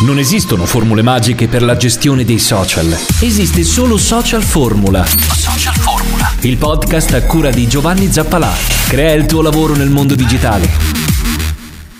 Non esistono formule magiche per la gestione dei social. Esiste solo Social Formula. Social Formula. Il podcast a cura di Giovanni Zappalà. Crea il tuo lavoro nel mondo digitale.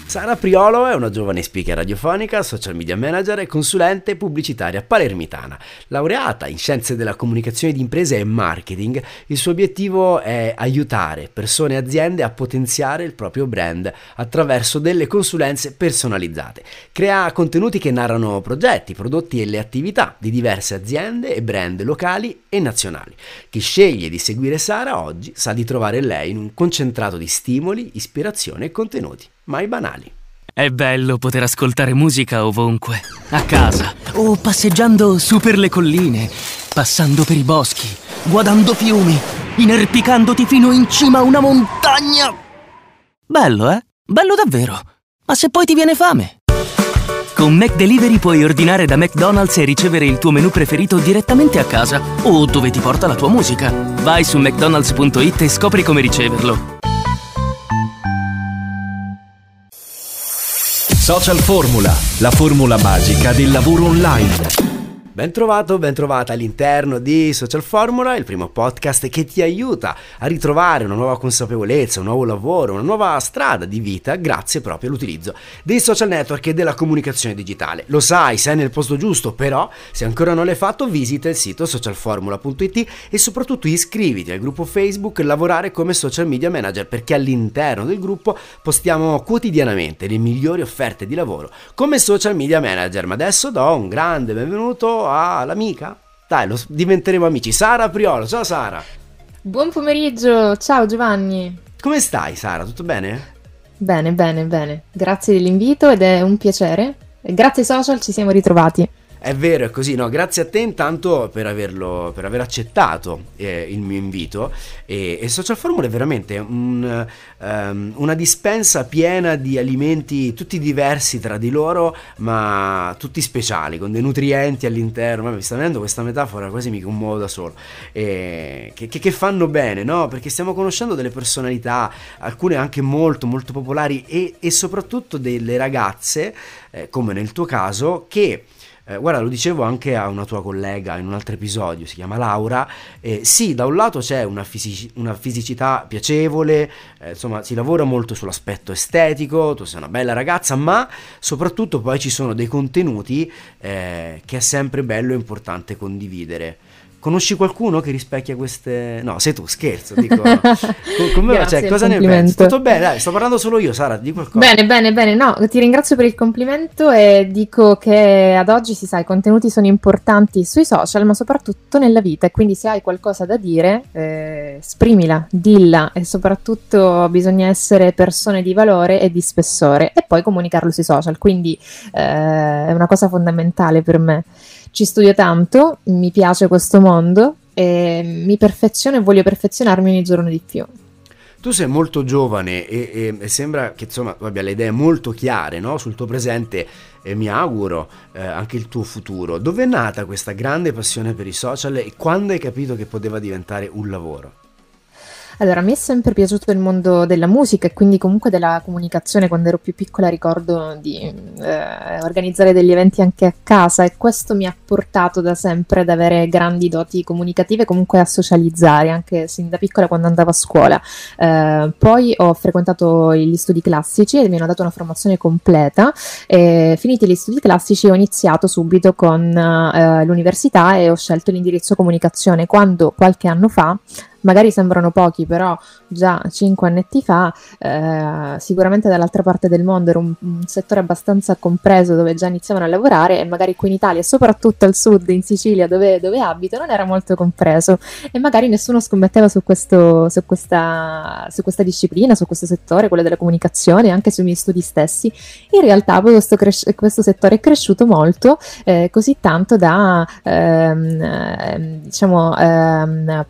Sara Priolo è una giovane speaker radiofonica, social media manager e consulente pubblicitaria palermitana. Laureata in scienze della comunicazione di imprese e marketing, il suo obiettivo è aiutare persone e aziende a potenziare il proprio brand attraverso delle consulenze personalizzate. Crea contenuti che narrano progetti, prodotti e le attività di diverse aziende e brand locali e nazionali. Chi sceglie di seguire Sara oggi sa di trovare lei in un concentrato di stimoli, ispirazione e contenuti mai banali. È bello poter ascoltare musica ovunque, a casa o passeggiando su per le colline, passando per i boschi, guardando fiumi, inerpicandoti fino in cima a una montagna. Bello, eh? Bello davvero. Ma se poi ti viene fame? Con McDelivery puoi ordinare da McDonald's e ricevere il tuo menù preferito direttamente a casa o dove ti porta la tua musica. Vai su mcdonalds.it e scopri come riceverlo. Social Formula, la formula magica del lavoro online. Ben trovato, ben trovata all'interno di Social Formula, il primo podcast che ti aiuta a ritrovare una nuova consapevolezza, un nuovo lavoro, una nuova strada di vita grazie proprio all'utilizzo dei social network e della comunicazione digitale. Lo sai, sei nel posto giusto, però se ancora non l'hai fatto visita il sito socialformula.it e soprattutto iscriviti al gruppo Facebook Lavorare come social media manager perché all'interno del gruppo postiamo quotidianamente le migliori offerte di lavoro come social media manager. Ma adesso do un grande benvenuto all'amica. Dai, lo, diventeremo amici. Sara Priolo, ciao Sara. Buon pomeriggio, ciao Giovanni. Come stai Sara? Tutto bene? Bene, bene, bene. Grazie dell'invito ed è un piacere. Grazie ai social ci siamo ritrovati. È vero, è così, no? Grazie a te intanto per, averlo, per aver accettato eh, il mio invito e, e Social Formula è veramente un, um, una dispensa piena di alimenti tutti diversi tra di loro ma tutti speciali, con dei nutrienti all'interno, ma mi sta venendo questa metafora quasi mi commuovo da solo, e, che, che, che fanno bene, no? Perché stiamo conoscendo delle personalità, alcune anche molto molto popolari e, e soprattutto delle ragazze, eh, come nel tuo caso, che eh, guarda, lo dicevo anche a una tua collega in un altro episodio, si chiama Laura. Eh, sì, da un lato c'è una, fisici- una fisicità piacevole, eh, insomma, si lavora molto sull'aspetto estetico, tu sei una bella ragazza, ma soprattutto poi ci sono dei contenuti eh, che è sempre bello e importante condividere. Conosci qualcuno che rispecchia queste... No, sei tu, scherzo, dico... come Grazie, cioè, cosa ne pensi? Tutto bene, dai, sto parlando solo io, Sara, di qualcosa. Bene, bene, bene, no, ti ringrazio per il complimento e dico che ad oggi, si sa, i contenuti sono importanti sui social, ma soprattutto nella vita, e quindi se hai qualcosa da dire, eh, sprimila, dilla, e soprattutto bisogna essere persone di valore e di spessore, e poi comunicarlo sui social, quindi eh, è una cosa fondamentale per me ci studio tanto, mi piace questo mondo e mi perfeziono e voglio perfezionarmi ogni giorno di più. Tu sei molto giovane e, e, e sembra che insomma abbia le idee molto chiare no? sul tuo presente e mi auguro eh, anche il tuo futuro. Dove è nata questa grande passione per i social e quando hai capito che poteva diventare un lavoro? Allora, me è sempre piaciuto il mondo della musica e quindi comunque della comunicazione. Quando ero più piccola ricordo di eh, organizzare degli eventi anche a casa e questo mi ha portato da sempre ad avere grandi doti comunicative, comunque a socializzare, anche sin da piccola quando andavo a scuola. Eh, poi ho frequentato gli studi classici e mi hanno dato una formazione completa. E, finiti gli studi classici ho iniziato subito con eh, l'università e ho scelto l'indirizzo comunicazione. Quando qualche anno fa magari sembrano pochi, però già cinque annetti fa, eh, sicuramente dall'altra parte del mondo era un, un, settore abbastanza compreso dove già iniziavano a lavorare e magari qui in Italia, soprattutto al sud, in Sicilia, dove, dove abito, non era molto compreso e magari nessuno scommetteva su, questo, su, questa, su questa disciplina, su questo settore, quello della comunicazione, anche sui miei studi stessi. In realtà questo, cres- questo settore è cresciuto molto, eh, così tanto da, ehm, ehm diciamo, ehm,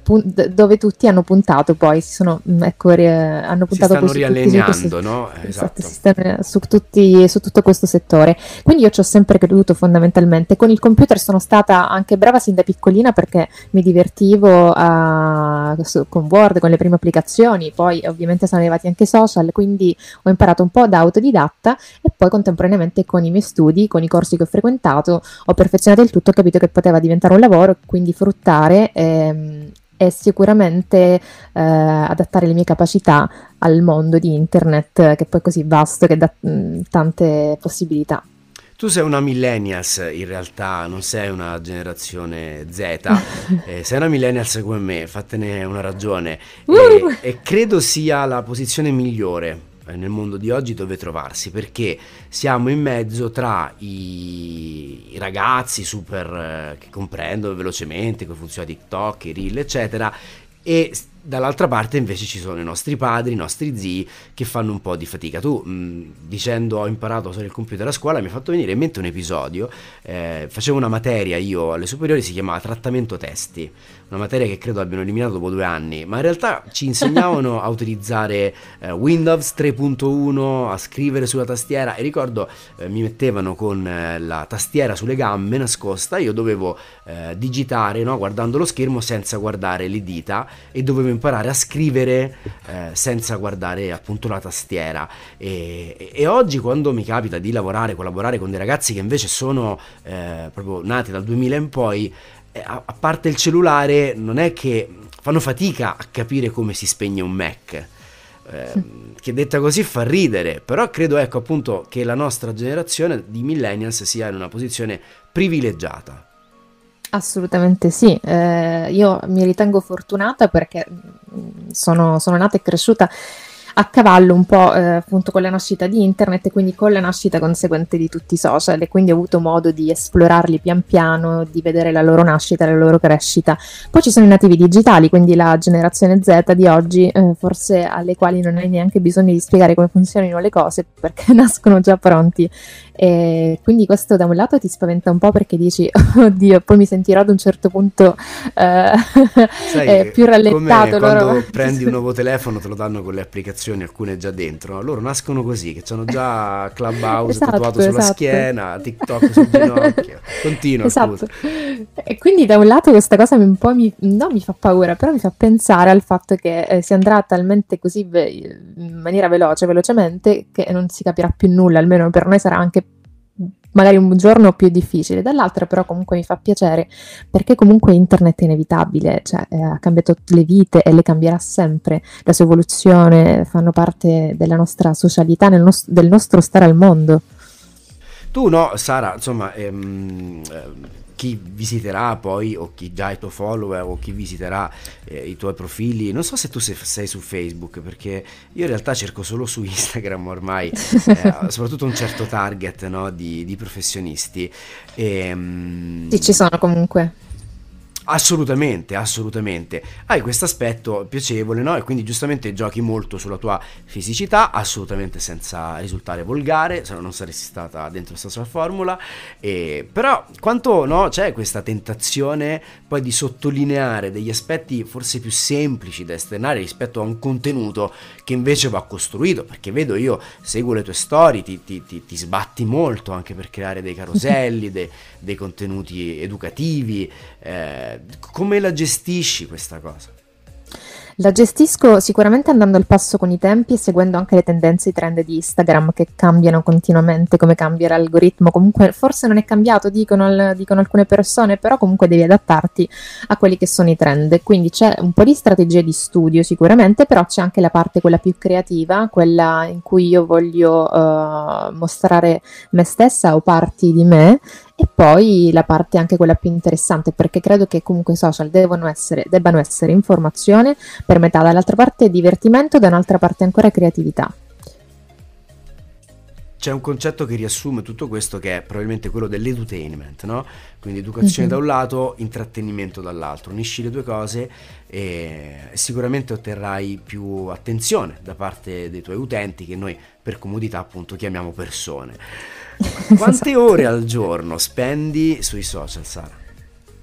dove tutti hanno puntato poi, si sono, mm, ecco, re, hanno puntato si stanno riallineando, no? Esatto, esatto. Su, tutti, su, tutto questo settore. Quindi io ci ho sempre creduto fondamentalmente. Con il computer sono stata anche brava sin da piccolina perché mi divertivo a, con Word, con le prime applicazioni, poi ovviamente sono arrivati anche social, quindi ho imparato un po' da autodidatta e poi contemporaneamente con i miei studi, con i corsi che ho frequentato, ho perfezionato il tutto, ho capito che poteva diventare un lavoro, quindi fruttare ehm, e sicuramente eh, adattare le mie capacità al mondo di internet che poi è così vasto che dà mh, tante possibilità. Tu sei una millennials in realtà, non sei una generazione Z, eh, sei una millennials come me, fattene una ragione uh! e, e credo sia la posizione migliore nel mondo di oggi dove trovarsi perché siamo in mezzo tra i, i ragazzi super eh, che comprendono velocemente come funziona TikTok, i reel eccetera e dall'altra parte invece ci sono i nostri padri, i nostri zii che fanno un po' di fatica. Tu mh, dicendo ho imparato a usare il computer a scuola mi hai fatto venire in mente un episodio, eh, facevo una materia io alle superiori, si chiamava trattamento testi, una materia che credo abbiano eliminato dopo due anni, ma in realtà ci insegnavano a utilizzare eh, Windows 3.1, a scrivere sulla tastiera. E ricordo eh, mi mettevano con eh, la tastiera sulle gambe nascosta, io dovevo eh, digitare no, guardando lo schermo senza guardare le dita e dovevo imparare a scrivere eh, senza guardare appunto la tastiera. E, e, oggi quando mi capita di lavorare, collaborare con dei ragazzi che invece sono eh, proprio nati dal 2000 in poi, a, a parte il cellulare non è che fanno fatica a capire come si spegne un Mac. Eh, che detta così fa ridere, però credo ecco appunto che la nostra generazione di millennials sia in una posizione privilegiata. Assolutamente sì, eh, io mi ritengo fortunata perché mm, sono, sono nata e cresciuta a cavallo un po' eh, appunto con la nascita di internet e quindi con la nascita conseguente di tutti i social e quindi ho avuto modo di esplorarli pian piano, di vedere la loro nascita, la loro crescita. Poi ci sono i nativi digitali, quindi la generazione Z di oggi, eh, forse alle quali non hai neanche bisogno di spiegare come funzionano le cose perché nascono già pronti e quindi questo da un lato ti spaventa un po' perché dici, oddio, poi mi sentirò ad un certo punto eh, Sai, più rallentato. Loro... Quando prendi un nuovo telefono te lo danno con le applicazioni, alcune già dentro. Loro nascono così, che hanno già Clubhouse esatto, tatuato sulla esatto. schiena, TikTok sul ginocchio. Continua, esatto. Scusa. E quindi da un lato questa cosa un po' mi, no, mi fa paura, però mi fa pensare al fatto che eh, si andrà talmente così ve- in maniera veloce, velocemente, che non si capirà più nulla, almeno per noi sarà anche magari un giorno più difficile, dall'altra però comunque mi fa piacere perché comunque internet è inevitabile, cioè eh, ha cambiato le vite e le cambierà sempre, la sua evoluzione fanno parte della nostra socialità, nos- del nostro stare al mondo. Tu no, Sara, insomma, ehm, chi visiterà poi o chi già è tuo follower o chi visiterà eh, i tuoi profili. Non so se tu sei, sei, su Facebook perché io in realtà cerco solo su Instagram ormai eh, soprattutto un certo target no, di, di, professionisti. E, um, sì ci sono comunque Assolutamente, assolutamente. Hai questo aspetto piacevole, no? E quindi giustamente giochi molto sulla tua fisicità, assolutamente senza risultare volgare, se no non saresti stata dentro questa sua formula. E, però quanto no, c'è questa tentazione poi di sottolineare degli aspetti forse più semplici da esternare rispetto a un contenuto che invece va costruito, perché vedo io, seguo le tue storie, ti, ti, ti, ti sbatti molto anche per creare dei caroselli, de, dei contenuti educativi. Eh, come la gestisci questa cosa? La gestisco sicuramente andando al passo con i tempi e seguendo anche le tendenze i trend di Instagram che cambiano continuamente, come cambia l'algoritmo. Comunque, forse non è cambiato, dicono, dicono, alcune persone, però comunque devi adattarti a quelli che sono i trend. Quindi c'è un po' di strategia di studio sicuramente, però c'è anche la parte quella più creativa, quella in cui io voglio uh, mostrare me stessa o parti di me e poi la parte anche quella più interessante, perché credo che comunque i social essere, debbano essere informazione per metà, dall'altra parte divertimento, da un'altra parte ancora creatività. C'è un concetto che riassume tutto questo che è probabilmente quello dell'edutainment, no? Quindi educazione mm-hmm. da un lato, intrattenimento dall'altro. Unisci le due cose e sicuramente otterrai più attenzione da parte dei tuoi utenti che noi per comodità appunto chiamiamo persone. Quante esatto. ore al giorno spendi sui social, Sara?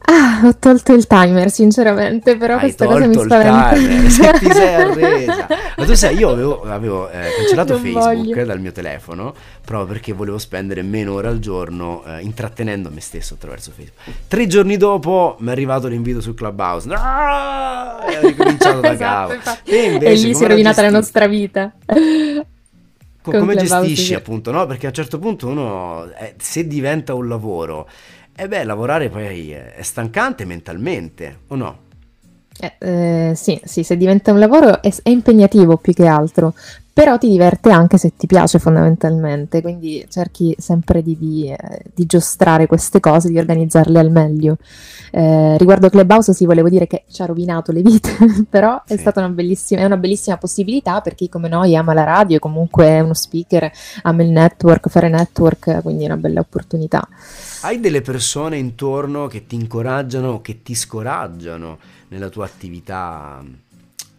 Ah, ho tolto il timer, sinceramente, però Hai questa cosa mi tolto il spaventa. timer, se ti sei arresa. Ma tu sai, io avevo, avevo, eh, cancellato Non Facebook voglio. dal mio telefono proprio perché volevo spendere meno ore al giorno eh, intrattenendo me stesso attraverso Facebook. Tre giorni dopo mi è arrivato l'invito su Clubhouse. Ah! E ho ricominciato da Esatto, capo. Te invece, e lì si è rovinata la nostra vita. Co- come gestisci appunto, no? Perché a un certo punto uno, eh, se diventa un lavoro, e beh, lavorare poi è stancante mentalmente, o no? Eh, eh, sì, sì, se diventa un lavoro è, è impegnativo più che altro, però ti diverte anche se ti piace fondamentalmente, quindi cerchi sempre di, di, eh, di giostrare queste cose, di organizzarle al meglio. Eh, riguardo Clubhouse sì, volevo dire che ci ha rovinato le vite, però è Sì. stata una bellissima, è una bellissima possibilità per chi come noi ama la radio, comunque è uno speaker, ama il network, fare network, quindi è una bella opportunità. Hai delle persone intorno che ti incoraggiano, che ti scoraggiano nella tua attività mh,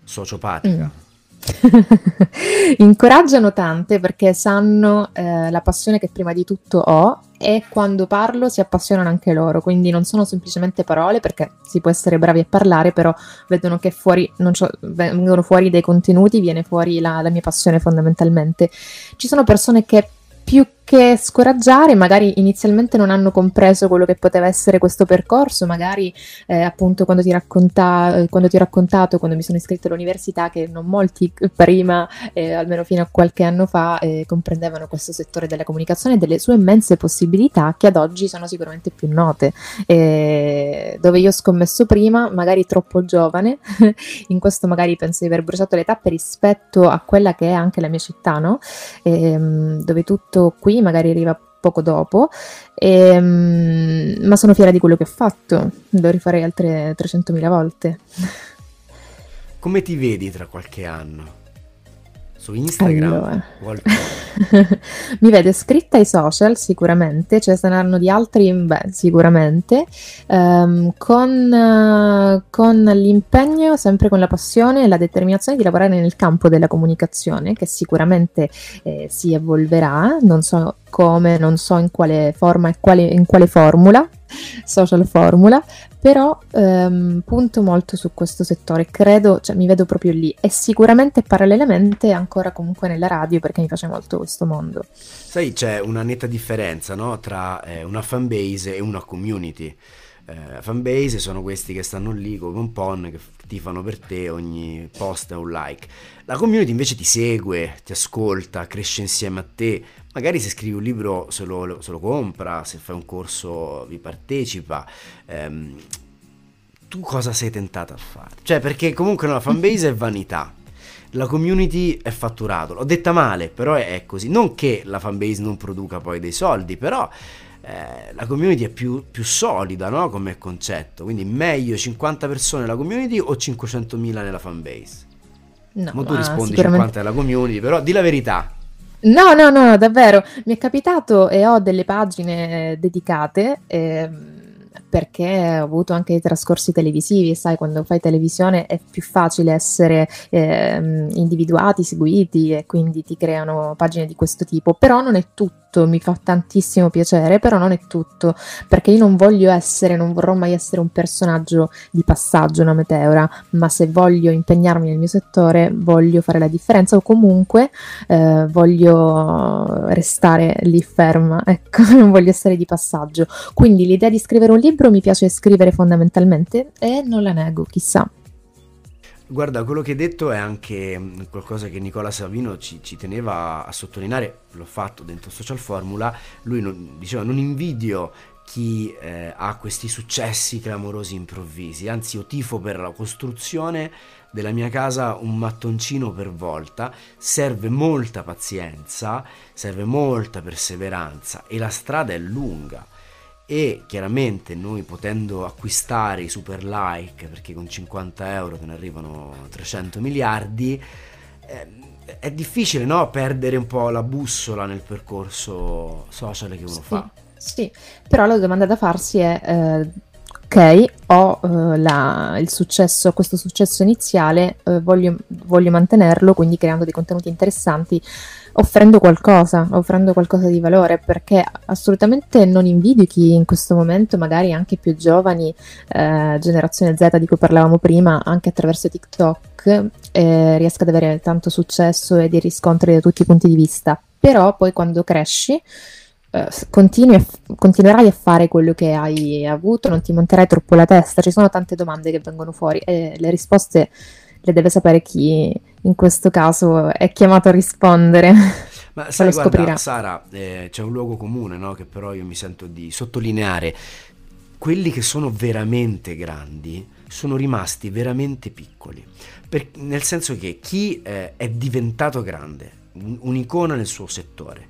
sociopatica? Mm. Incoraggiano tante perché sanno eh, la passione che prima di tutto ho e quando parlo si appassionano anche loro, quindi non sono semplicemente parole perché si può essere bravi a parlare, però vedono che fuori, vengono fuori dei contenuti, viene fuori la, la mia passione fondamentalmente. Ci sono persone che più che scoraggiare, magari inizialmente non hanno compreso quello che poteva essere questo percorso, magari eh, appunto quando ti, racconta, eh, quando ti ho raccontato, quando mi sono iscritta all'università, che non molti prima, eh, almeno fino a qualche anno fa, eh, comprendevano questo settore della comunicazione e delle sue immense possibilità che ad oggi sono sicuramente più note. Eh, dove io ho scommesso prima, magari troppo giovane, in questo magari penso di aver bruciato le tappe rispetto a quella che è anche la mia città, no? Ehm, dove tutto qui magari arriva poco dopo, ehm, ma sono fiera di quello che ho fatto, lo rifarei altre 300.000 volte. Come ti vedi tra qualche anno? Su Instagram Allora. Mi vedo iscritta ai social sicuramente, ce ne saranno di altri, beh, sicuramente, ehm, con, eh, con l'impegno, sempre con la passione e la determinazione di lavorare nel campo della comunicazione, che sicuramente eh, si evolverà, non so come, non so in quale forma e quale, in quale formula, social formula, però ehm, punto molto su questo settore, credo, cioè mi vedo proprio lì e sicuramente parallelamente ancora comunque nella radio perché mi piace molto questo mondo. Sai, c'è una netta differenza no? tra eh, una fanbase e una community. Eh, fanbase sono questi che stanno lì come un pon che tifano per te, ogni post è un like. La community invece ti segue, ti ascolta, cresce insieme a te. Magari se scrivi un libro se lo, se lo compra, se fai un corso vi partecipa. Ehm, tu cosa sei tentata a fare? Cioè, perché comunque la fanbase è vanità. La community è fatturato. L'ho detta male, però è così. Non che la fanbase non produca poi dei soldi, però eh, la community è più, più solida, no? Come concetto. Quindi meglio 50 persone nella community o 500.000 nella fanbase? No, Ma tu ma rispondi sicuramente- 50 nella community, però di la verità. No, no, no, davvero. Mi è capitato e ho delle pagine eh, dedicate ehm, perché ho avuto anche dei trascorsi televisivi, sai, quando fai televisione è più facile essere ehm, individuati, seguiti e quindi ti creano pagine di questo tipo, però non è tutto, mi fa tantissimo piacere, però non è tutto, perché io non voglio essere, non vorrò mai essere un personaggio di passaggio, una meteora, ma se voglio impegnarmi nel mio settore, voglio fare la differenza o comunque eh, voglio restare lì ferma, ecco, non voglio essere di passaggio. Quindi l'idea di scrivere un libro mi piace scrivere fondamentalmente e non la nego, chissà. Guarda, quello che hai detto è anche mm, qualcosa che Nicola Savino ci, ci teneva a sottolineare, l'ho fatto dentro Social Formula, lui non- diceva non invidio chi eh, ha questi successi clamorosi improvvisi, anzi io tifo per la costruzione della mia casa un mattoncino per volta, serve molta pazienza, serve molta perseveranza e la strada è lunga e chiaramente noi potendo acquistare i super like perché con 50 euro te ne arrivano 300 miliardi eh, è difficile no perdere un po' la bussola nel percorso social che uno Sì, fa. sì, però la domanda da farsi è, eh, ok, ho eh, la- il successo, questo successo iniziale, eh, voglio, voglio mantenerlo, quindi creando dei contenuti interessanti, offrendo qualcosa, offrendo qualcosa di valore, perché assolutamente non invidio chi in questo momento, magari anche più giovani, eh, generazione Z di cui parlavamo prima, anche attraverso TikTok, eh, riesca ad avere tanto successo e di riscontri da tutti i punti di vista. Però poi quando cresci eh, continui continuerai a fare quello che hai avuto, non ti monterai troppo la testa, ci sono tante domande che vengono fuori e le risposte le deve sapere chi in questo caso è chiamato a rispondere. Ma sai, guarda, Sara, eh, c'è un luogo comune no? che però io mi sento di sottolineare. Quelli che sono veramente grandi sono rimasti veramente piccoli, per, nel senso che chi eh, è diventato grande, un'icona nel suo settore,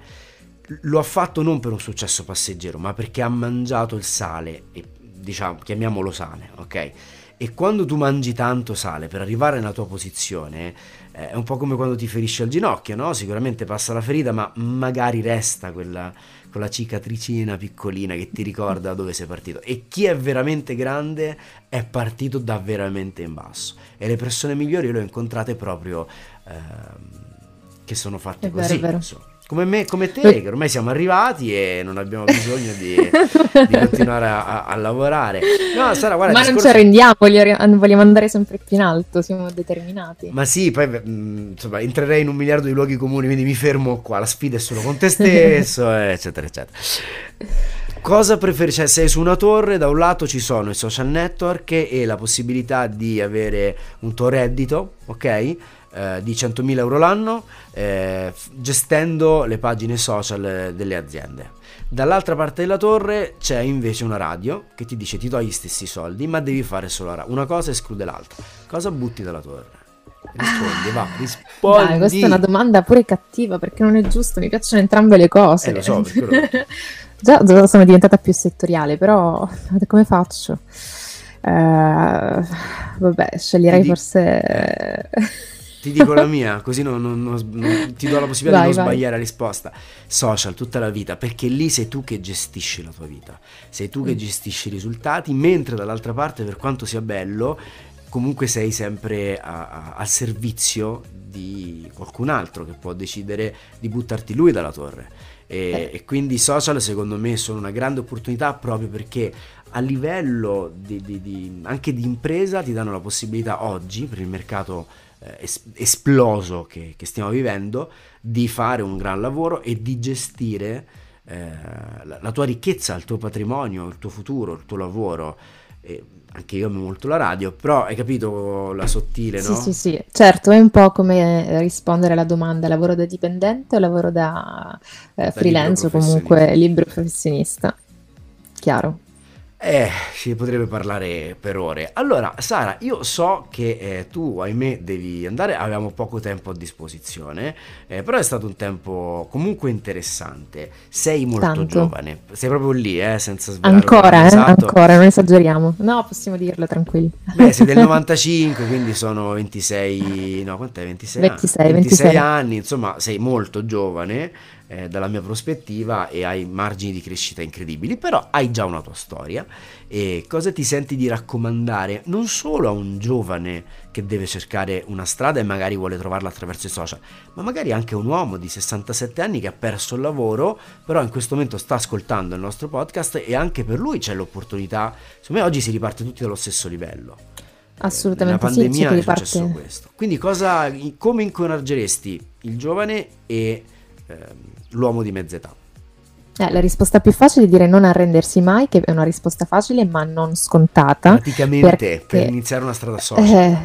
lo ha fatto non per un successo passeggero, ma perché ha mangiato il sale, e, diciamo, chiamiamolo sale, ok? E quando tu mangi tanto sale per arrivare nella tua posizione, eh, è un po' come quando ti ferisci al ginocchio, no? Sicuramente passa la ferita, ma magari resta quella, quella cicatricina piccolina che ti ricorda dove sei partito. E chi è veramente grande è partito da veramente in basso. E le persone migliori le ho incontrate proprio eh, che sono fatte è così. Vero, vero. Come me, come te, che ormai siamo arrivati e non abbiamo bisogno di, di continuare a, a, lavorare. No, Sara, guarda, Ma discorso... non ci arrendiamo, vogliamo andare sempre più in alto, siamo determinati. Ma sì, poi mm, insomma, entrerei in un miliardo di luoghi comuni, quindi mi fermo qua, la sfida è solo con te stesso, eccetera, eccetera. Cosa preferisci? Cioè, sei su una torre, da un lato ci sono i social network e la possibilità di avere un tuo reddito, ok? Eh, di 100.000 euro l'anno eh, gestendo le pagine social delle aziende. Dall'altra parte della torre c'è invece una radio che ti dice ti do gli stessi soldi ma devi fare solo la radio. Una cosa esclude l'altra. Cosa butti dalla torre? Rispondi, va, rispondi. Dai, questa è una domanda pure cattiva perché non è giusto, mi piacciono entrambe le cose. Eh, lo so, Già sono diventata più settoriale, però come faccio? Uh, vabbè, sceglierei ti forse... Ti dico la mia, così non, non, non, ti do la possibilità vai, di non vai. sbagliare la risposta. Social tutta la vita, perché lì sei tu che gestisci la tua vita, sei tu che mm. gestisci i risultati, mentre dall'altra parte, per quanto sia bello, comunque sei sempre a, a, al servizio di qualcun altro che può decidere di buttarti lui dalla torre. E, eh. e quindi i social secondo me sono una grande opportunità proprio perché a livello di, di, di, anche di impresa ti danno la possibilità oggi per il mercato eh, es- esploso che, che, stiamo vivendo, di fare un gran lavoro e di gestire eh, la, la, tua ricchezza, il tuo patrimonio, il tuo futuro, il tuo lavoro. E anche io amo molto la radio, però hai capito la sottile, no? Sì, sì, sì, certo, è un po' come rispondere alla domanda lavoro da dipendente o lavoro da, eh, da freelance o comunque libero professionista. Chiaro. Eh, si potrebbe parlare per ore. Allora, Sara, io so che eh, tu, ahimè, devi andare, avevamo poco tempo a disposizione, eh, però è stato un tempo comunque interessante. Sei molto Tanto. giovane, sei proprio lì, eh, senza svelare. Ancora, eh, esatto. ancora, non esageriamo. No, possiamo dirlo tranquilli. Beh, sei del 95, quindi sono 26, no, quant'è? 26, 26, anni, 26. 26 anni, insomma, sei molto giovane eh, dalla mia prospettiva e hai margini di crescita incredibili, però hai già una tua storia e cosa ti senti di raccomandare non solo a un giovane che deve cercare una strada e magari vuole trovarla attraverso i social, ma magari anche a un uomo di 67 anni che ha perso il lavoro, però in questo momento sta ascoltando il nostro podcast e anche per lui c'è l'opportunità, secondo me oggi si riparte tutti dallo stesso livello. Assolutamente La pandemia sì, è successo questo. Quindi cosa, come incoraggeresti il giovane e l'uomo di mezza età? Eh, la risposta più facile è dire non arrendersi mai, che è una risposta facile ma non scontata. Praticamente perché... per iniziare una strada social.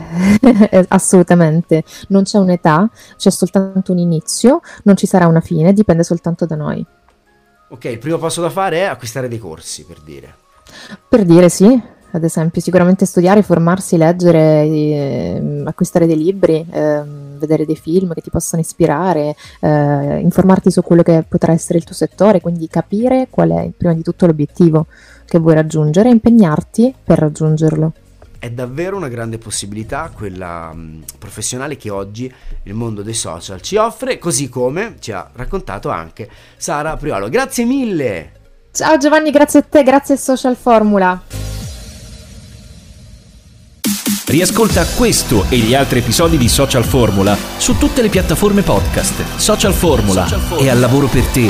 Eh, assolutamente, non c'è un'età, c'è soltanto un inizio, non ci sarà una fine, dipende soltanto da noi. Ok, il primo passo da fare è acquistare dei corsi, per dire. Per dire sì, ad esempio, sicuramente studiare, formarsi, leggere, eh, acquistare dei libri. Eh, vedere dei film che ti possano ispirare, eh, informarti su quello che potrà essere il tuo settore, quindi capire qual è prima di tutto l'obiettivo che vuoi raggiungere e impegnarti per raggiungerlo. È davvero una grande possibilità quella mh, professionale che oggi il mondo dei social ci offre, così come ci ha raccontato anche Sara Priolo. Grazie mille! Ciao Giovanni, grazie a te, grazie Social Formula. Riascolta questo e gli altri episodi di Social Formula su tutte le piattaforme podcast. Social Formula è al lavoro per te.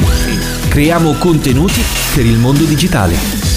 Creiamo contenuti per il mondo digitale.